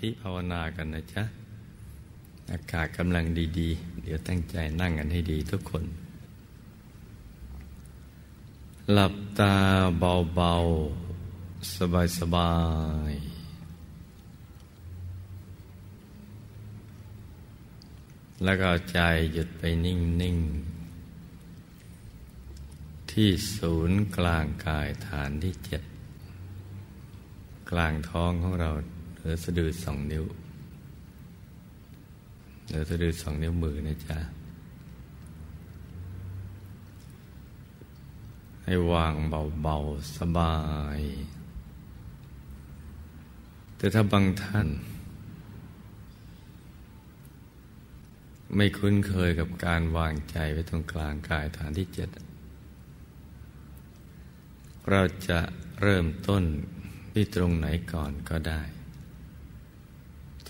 ธิภาวนากันนะจ๊ะ อากาศกำลังดี ๆ เดี๋ยวตั้งใจนั่งกันให้ดีทุกคน หลับตาเบา ๆ สบาย ๆ แล้วก็ใจหยุดไปนิ่ง ๆที่ศูนย์กลางกายฐานที่เจ็ด กลางท้องของเรา เหนือสะดือสองนิ้วเหนือสะดือสองนิ้วมือนะจ๊ะ ให้วางเบาๆ สบาย แต่ถ้าบางท่าน ไม่คุ้นเคยกับการวางใจไว้ตรงกลางกายฐานที่เจ็ด เราจะเริ่มต้นที่ตรงไหนก่อนก็ได้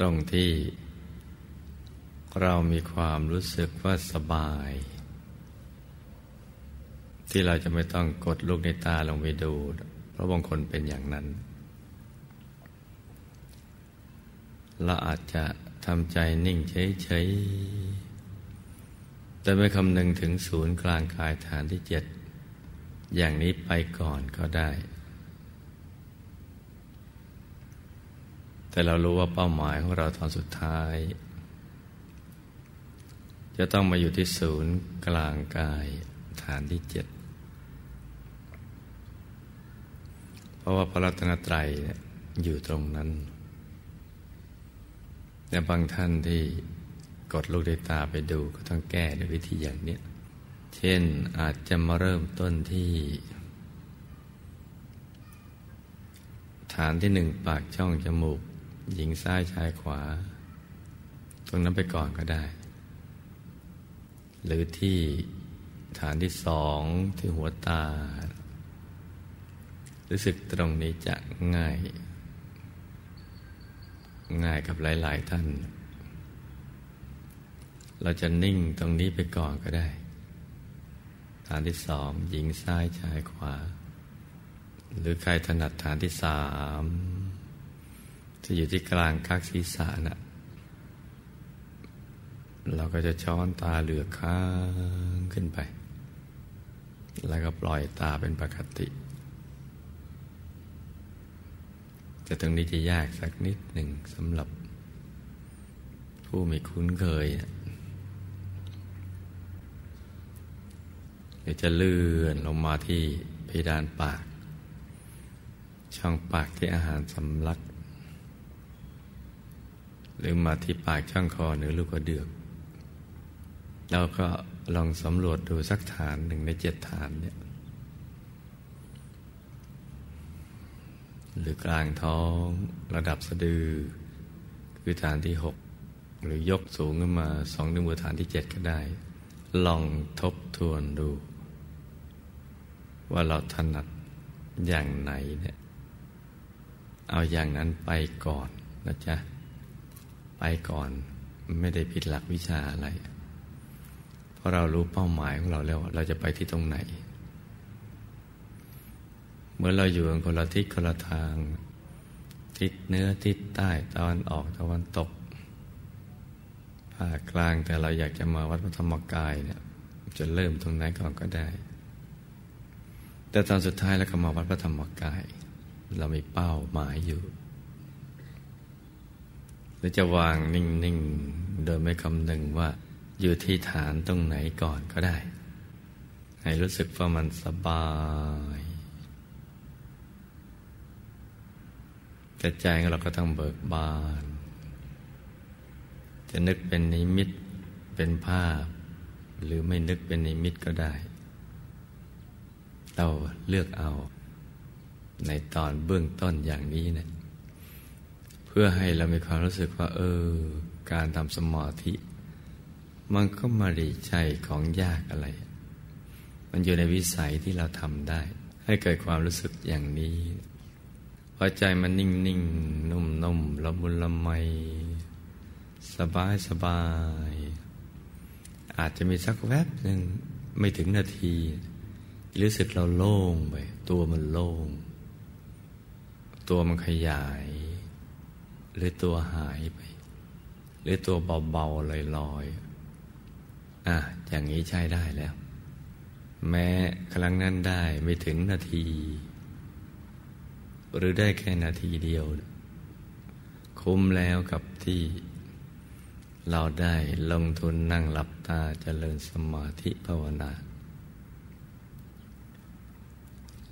ตรงที่ เรามีความรู้สึกว่าสบาย ที่เราจะไม่ต้องกดลูกในตาลงไปดู เพราะบางคนเป็นอย่างนั้น เราอาจจะทำใจนิ่งเฉยๆ แต่ไม่คำนึงถึงศูนย์กลางกายฐานที่เจ็ดอย่างนี้ไปก่อนก็ได้ แต่เรารู้ว่าเป้าหมายของเราตอนสุดท้าย จะต้องมาอยู่ที่ศูนย์กลางกายฐานที่เจ็ดเพราะว่าพระรัตนตรัยอยู่ตรงนั้นแต่บางท่านที่กดลูกในตาไปดูก็ต้องแก้ด้วยวิธีอย่างนี้ เช่นอาจจะมาเริ่มต้นที่ ฐานที่หนึ่งปากช่องจมูก หญิงซ้ายชายขวา ตรงนั้นไปก่อนก็ได้ หรือที่ฐานที่สองที่หัวตา รู้สึกตรงนี้จะง่าย ง่ายกับหลาย ๆ ท่าน เราจะนิ่งตรงนี้ไปก่อนก็ได้ ฐานที่สองหญิงซ้ายชายขวา หรือใครถนัดฐานที่สาม จะอยู่ที่กลางคักศีรษะนะ่ะเราก็จะช้อนตาเหลือค้างขึ้นไป แล้วก็ปล่อยตาเป็นปกติ แต่ตรงนี้จะยากสักนิดหนึ่งสำหรับ ผู้ไม่คุ้นเคยเดี๋ยวจะเลื่อนลงมาที่เพดานปาก ช่องปากที่อาหารสำลัก หรือมาที่ปากช่องคอหรือลูกกระเดือกเราก็ลองสำรวจดูสักฐานหนึ่งในเจ็ดฐานเนี่ยหรือกลางท้องระดับสะดือ คือฐานที่หกหรือยกสูงขึ้นมาสองนิ้วมือฐานที่เจ็ดก็ได้ ลองทบทวนดู ว่าเราถนัดอย่างไหนเนี่ย เอาอย่างนั้นไปก่อนนะจ๊ะ ไปก่อนไม่ได้ผิดหลักวิชาอะไร เพราะเรารู้เป้าหมายของเราแล้วเราจะไปที่ตรงไหน เมื่อเราอยู่กันคนละทิศคนละทาง ทิศเนื้อทิศใต้ตะวันออกตะวันตกภาคกลางแต่เราอยากจะมาวัดพระธรรมกายเนี่ยจะเริ่มตรงไหนก่อนก็ได้ แต่ตอนสุดท้ายแล้วก็มาวัดพระธรรมกาย เรามีเป้าหมายอยู่ หรือจะวางนิ่ง ๆ โดยไม่คำนึงว่าอยู่ที่ฐานตรงไหนก่อนก็ได้ ให้รู้สึกว่ามันสบายแต่ใจของเราก็ต้องเบิกบาน จะนึกเป็นนิมิตเป็นภาพ หรือไม่นึกเป็นนิมิตก็ได้ เราเลือกเอา ในตอนเบื้องต้นอย่างนี้นะี่ เพื่อให้เรามีความรู้สึกว่า เออ การทำสมาธิ มันก็มาดีใจของยากอะไร มันอยู่ในวิสัยที่เราทำได้ ให้เกิดความรู้สึกอย่างนี้พอใจมันนิ่งนิ่งนุ่มนุ่มละมุนละไม สบายสบาย อาจจะมีสักแวบหนึ่งไม่ถึงนาที รู้สึกเราโล่งไป ตัวมันโล่ง ตัวมันขยาย หรือตัวหายไป หรือตัวเบาๆลอยๆอะอย่างนี้ใช้ได้แล้ว แม้ครั้งนั้นได้ไม่ถึงนาที หรือได้แค่นาทีเดียว คุ้มแล้วกับที่เราได้ลงทุนนั่งหลับตาเจริญสมาธิภาวนา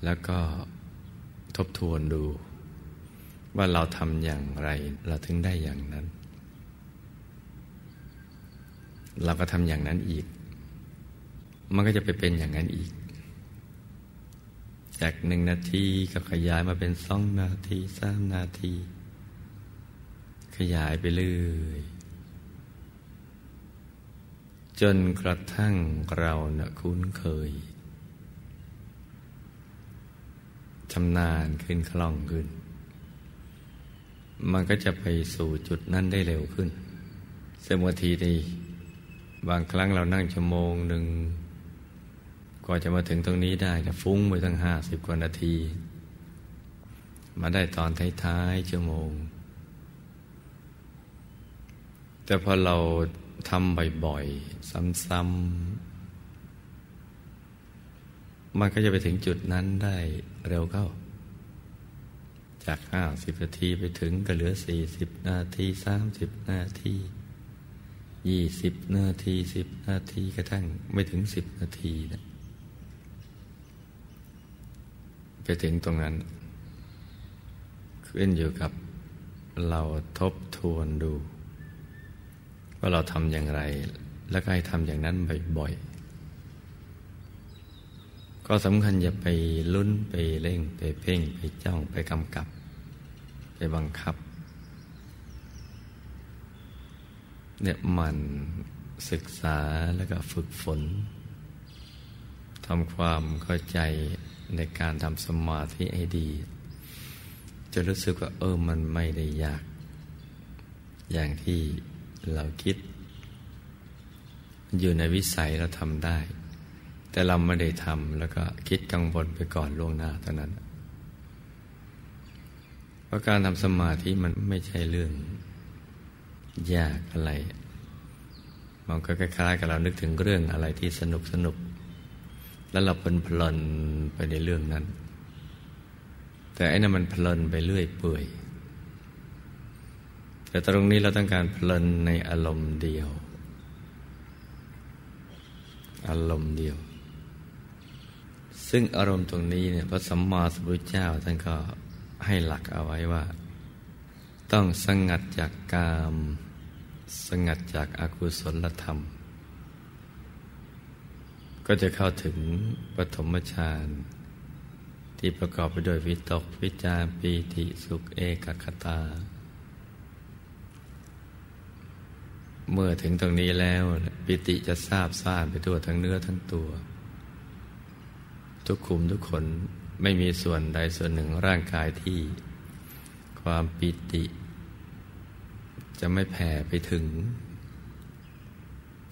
แล้วก็ทบทวนดู ว่าเราทำอย่างไรเราถึงได้อย่างนั้น เราก็ทำอย่างนั้นอีก มันก็จะไปเป็นอย่างนั้นอีก จากหนึ่งนาทีก็ขยายมาเป็นสองนาทีสามนาที ขยายไปเรื่อยจนกระทั่งเราเนะคุ้นเคยชำนาญขึ้นคล่องขึ้น มันก็จะไปสู่จุดนั้นได้เร็วขึ้นเสมอทีนี้บางครั้งเรานั่งชั่วโมงหนึ่งกว่าจะมาถึงตรงนี้ได้จะฟุ้งไปตั้งห้าสิบกว่านาที มาได้ตอนท้ายๆชั่วโมง แต่พอเราทำบ่อยๆ ซ้ำๆมันก็จะไปถึงจุดนั้นได้เร็วเข้า จากห้าสิบนาทีไปถึงก็เหลือสี่สิบนาทีสามสิบนาทียี่สิบนาทีสิบนาทีกระทั่งไม่ถึงสิบนาทีนะไปถึงตรงนั้น ขึ้นอยู่กับเราทบทวนดู ว่าเราทำอย่างไร แล้วก็ให้ทำอย่างนั้นบ่อยๆ ก็สำคัญอย่าไปลุ้นไปเร่งไปเพ่งไปจ้องไปกำกับ ไปบังคับ เนี่ยมันศึกษาแล้วก็ฝึกฝนทำความเข้าใจในการทำสมาธิให้ดี จะรู้สึกว่าเออมันไม่ได้ยาก อย่างที่เราคิด อยู่ในวิสัยเราทำได้ แต่เราไม่ได้ทำแล้วก็คิดกังวลไปก่อนล่วงหน้าเท่านั้น เพราะการทำสมาธิมันไม่ใช่เรื่อง ยากอะไร มันก็คล้ายๆกับเรานึกถึงเรื่องอะไรที่สนุกสนุก แล้วเราเพลินไปในเรื่องนั้น แต่ไอ้นั่นมันเพลินไปเรื่อยเปื่อย แต่ตรงนี้เราต้องการเพลินในอารมณ์เดียว อารมณ์เดียว ซึ่งอารมณ์ตรงนี้เนี่ยพระสัมมาสัมพุทธเจ้าท่านก็ ให้หลักเอาไว้ว่า ต้องสงัดจากกาม สงัดจากอากุศลธรรม ก็จะเข้าถึงปฐมฌานที่ประกอบไปด้วยวิตกวิจารปีติสุขเอกคตา เมื่อถึงตรงนี้แล้วปิติจะทราบซ่านไปทั่วทั้งเนื้อทั้งตัว ทุกขุมทุกคน ไม่มีส่วนใดส่วนหนึ่งร่างกายที่ ความปิติ จะไม่แผ่ไปถึง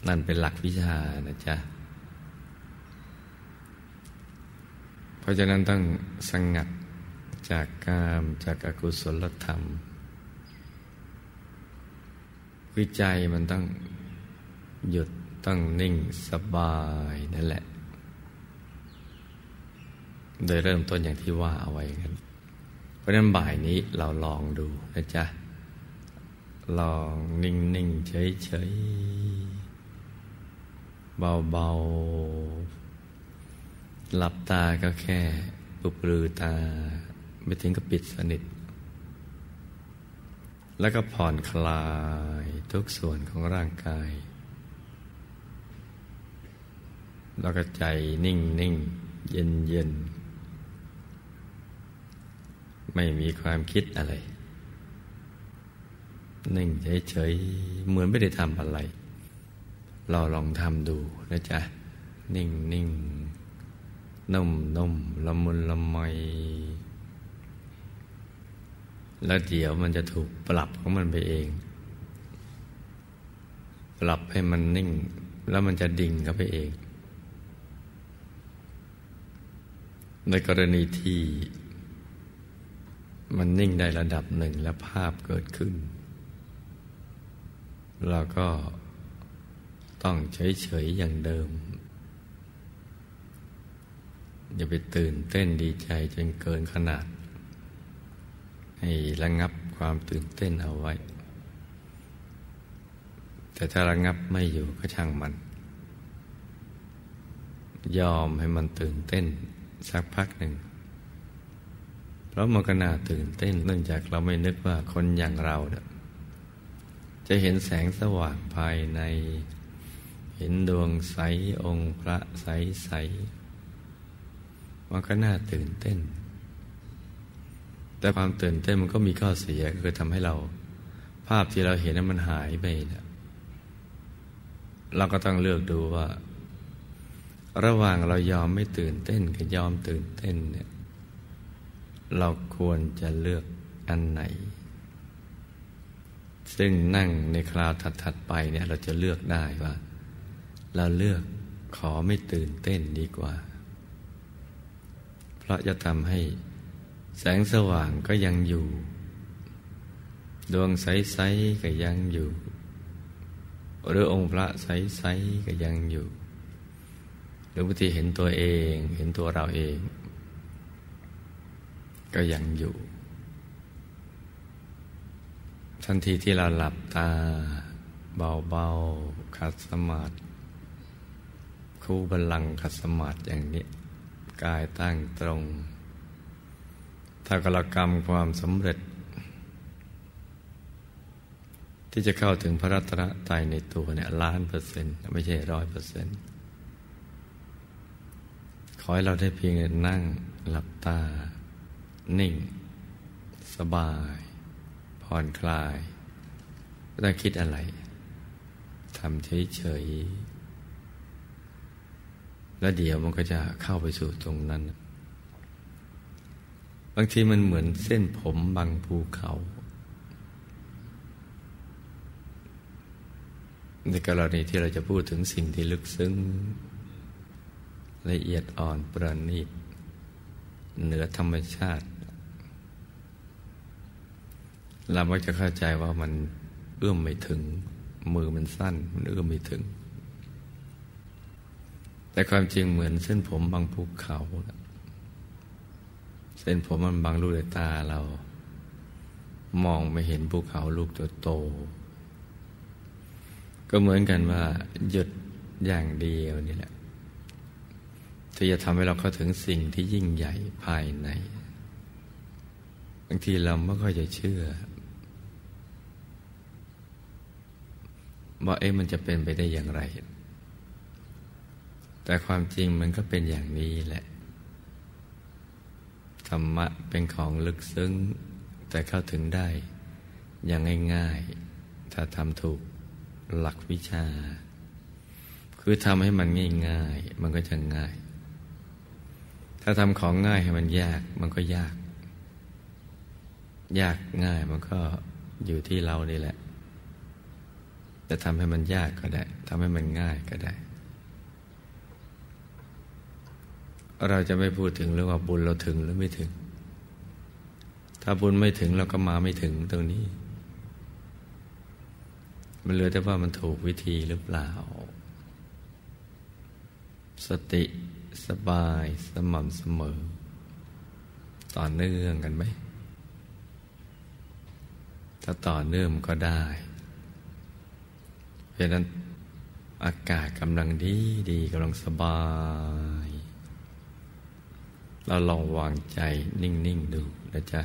นั่นเป็นหลักวิชานะจ๊ะ เพราะฉะนั้นต้องสงัดจากกามจากอากุศลธรรมคือใจมันต้องหยุดต้องนิ่งสบายนั่นแหละ โดยเริ่มต้นอย่างที่ว่าเอาไว้กันเพราะนั้นบ่ายนี้เราลองดูนะจ๊ะ ลองนิ่งนิ่งเฉยเฉยเบาเบาหลับตาก็แค่ปุบลือตา ไม่ถึงกับปิดสนิท แล้วก็ผ่อนคลายทุกส่วนของร่างกาย แล้วก็ใจนิ่งนิ่งเย็นเย็น ไม่มีความคิดอะไรนิ่งเฉยเฉยเหมือนไม่ได้ทำอะไร เราลองทำดูนะจ๊ะ นิ่งนิ่งนุ่มนุ่มละมุนละไม แล้วเดี๋ยวมันจะถูกปรับของมันไปเอง ปรับให้มันนิ่ง แล้วมันจะดิ่งเข้าไปเอง ในกรณีที่ มันนิ่งได้ระดับหนึ่งแล้วภาพเกิดขึ้น เราก็ต้องเฉยๆอย่างเดิม อย่าไปตื่นเต้นดีใจจนเกินขนาด ให้ระงับความตื่นเต้นเอาไว้ แต่ถ้าระงับไม่อยู่ก็ช่างมัน ยอมให้มันตื่นเต้นสักพักหนึ่ง เพราะมันก็น่าตื่นเต้นเนื่องจากเราไม่นึกว่าคนอย่างเราจะเห็นแสงสว่างภายใน เห็นดวงใสองค์พระใสใสมันก็น่าตื่นเต้น แต่ความตื่นเต้นมันก็มีข้อเสียคือทำให้เรา ภาพที่เราเห็นนั้นมันหายไปนะเราก็ต้องเลือกดูว่า ระหว่างเรายอมไม่ตื่นเต้นกับยอมตื่นเต้นเนี่ย เราควรจะเลือกอันไหน ซึ่งนั่งในคราวถัดๆไปเนี่ยเราจะเลือกได้ว่า เราเลือกขอไม่ตื่นเต้นดีกว่า เพราะจะทำให้แสงสว่างก็ยังอยู่ ดวงใสๆก็ยังอยู่ หรือองค์พระใสๆก็ยังอยู่ หรือบางทีเห็นตัวเอง เห็นตัวเราเอง ก็ยังอยู่ ทันทีที่เราหลับตา เบาๆขัดสมาธิคู่บาลังขัดสมาธิอย่างนี้ กายตั้งตรง ถ้ากรกรรมความสำเร็จ ที่จะเข้าถึงพระรัตนตรัยในตัวเนี่ยล้านเปอร์เซ็นต์ไม่ใช่ร้อยเปอร์เซ็นต์ขอให้เราได้เพียงนั่งหลับตา นิ่ง สบาย ผ่อนคลายไม่ต้องคิดอะไรทำเฉยๆแล้วเดี๋ยวมันก็จะเข้าไปสู่ตรงนั้น บางทีมันเหมือนเส้นผมบางภูเขาในกรณีที่เราจะพูดถึงสิ่งที่ลึกซึ้ง ละเอียดอ่อนประณีตเหนือธรรมชาติ เรามักจะเข้าใจว่ามันเอื้อมไม่ถึง มือมันสั้น มันเอื้อมไม่ถึง แต่ความจริงเหมือนเส้นผมบางภูเขา เส้นผมมันบางลูกตาเรา มองไม่เห็นภูเขาลูกโตก็เหมือนกันว่า หยุดอย่างเดียวนี่แหละที่จะทำให้เราเข้าถึงสิ่งที่ยิ่งใหญ่ภายใน บางทีเราไม่ค่อยจะเชื่อ ว่าเอ๊ะมันจะเป็นไปได้อย่างไร แต่ความจริงมันก็เป็นอย่างนี้แหละ ธรรมะเป็นของลึกซึ้ง แต่เข้าถึงได้ อย่างง่ายๆ ถ้าทำถูกหลักวิชา คือทำให้มันง่ายๆ มันก็จะง่าย ถ้าทำของง่ายให้มันยาก มันก็ยาก ยากง่ายมันก็อยู่ที่เรานี่แหละ จะทำให้มันยากก็ได้ทำให้มันง่ายก็ได้ เราจะไม่พูดถึงเรื่องว่าบุญเราถึงหรือไม่ถึง ถ้าบุญไม่ถึงเราก็มาไม่ถึงตรงนี้ มันเหลือแต่ว่ามันถูกวิธีหรือเปล่า สติสบายสม่ำเสมอ ต่อเนื่องกันไหมถ้าต่อเนื่องก็ได้ เพราะนั้นอากาศกำลังดีดีกำลังสบาย เราลองวางใจนิ่ง ๆ ดูนะจ๊ะ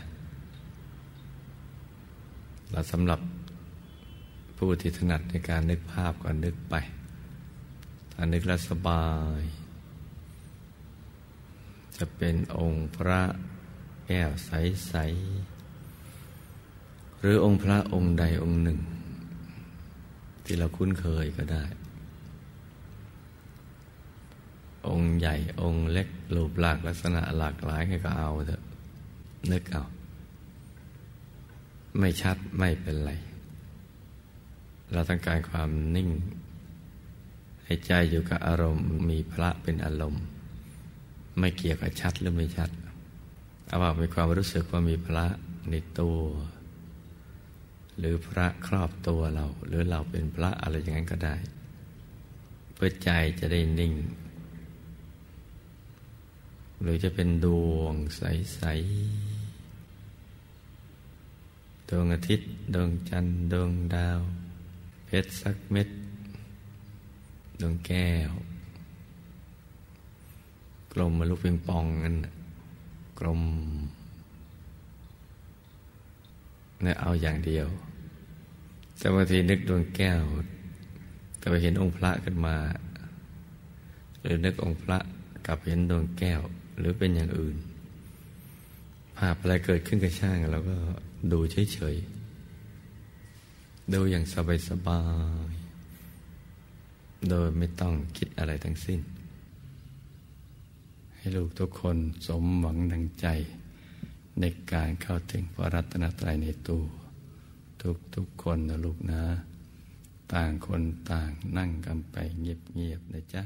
เราสำหรับผู้ที่ถนัดในการนึกภาพก็นึกไป ถ้านึกแล้วสบาย จะเป็นองค์พระแก้วใส ๆ หรือองค์พระองค์ใดองค์หนึ่ง ที่เราคุ้นเคยก็ได้ องค์ใหญ่องค์เล็กรูปหลากลักษณะหลากหลายให้ก็เอาเถอะนึกเอาไม่ชัดไม่เป็นไร เราต้องการความนิ่ง ให้ใจอยู่กับอารมณ์มีพระเป็นอารมณ์ ไม่เกี่ยวกับชัดหรือไม่ชัด เอาว่ามีความรู้สึกว่ามีพระในตัว หรือพระครอบตัวเรา หรือเราเป็นพระอะไรอย่างนั้นก็ได้ เพื่อใจจะได้นิ่ง หรือจะเป็นดวงใส ๆ ดวงอาทิตย์ ดวงจันทร์ ดวงดาว เพชรสักเม็ด ดวงแก้ว กลมมาลูกเปิงปองนั่นกลม เนี่ยเอาอย่างเดียวแต่บางทีนึกดวงแก้ว แต่ไปเห็นองค์พระขึ้นมา หรือนึกองค์พระกลับเห็นดวงแก้ว หรือเป็นอย่างอื่น ภาพอะไรเกิดขึ้นกับช่างเราก็ดูเฉยๆ ดูอย่างสบายๆ โดยไม่ต้องคิดอะไรทั้งสิ้น ให้ลูกทุกคนสมหวังดังใจ ในการเข้าถึงพระรัตนตรัยในตัวทุกทุกคนนะลูกนะ ต่างคนต่างนั่งกันไปเงียบๆนะจ๊ะ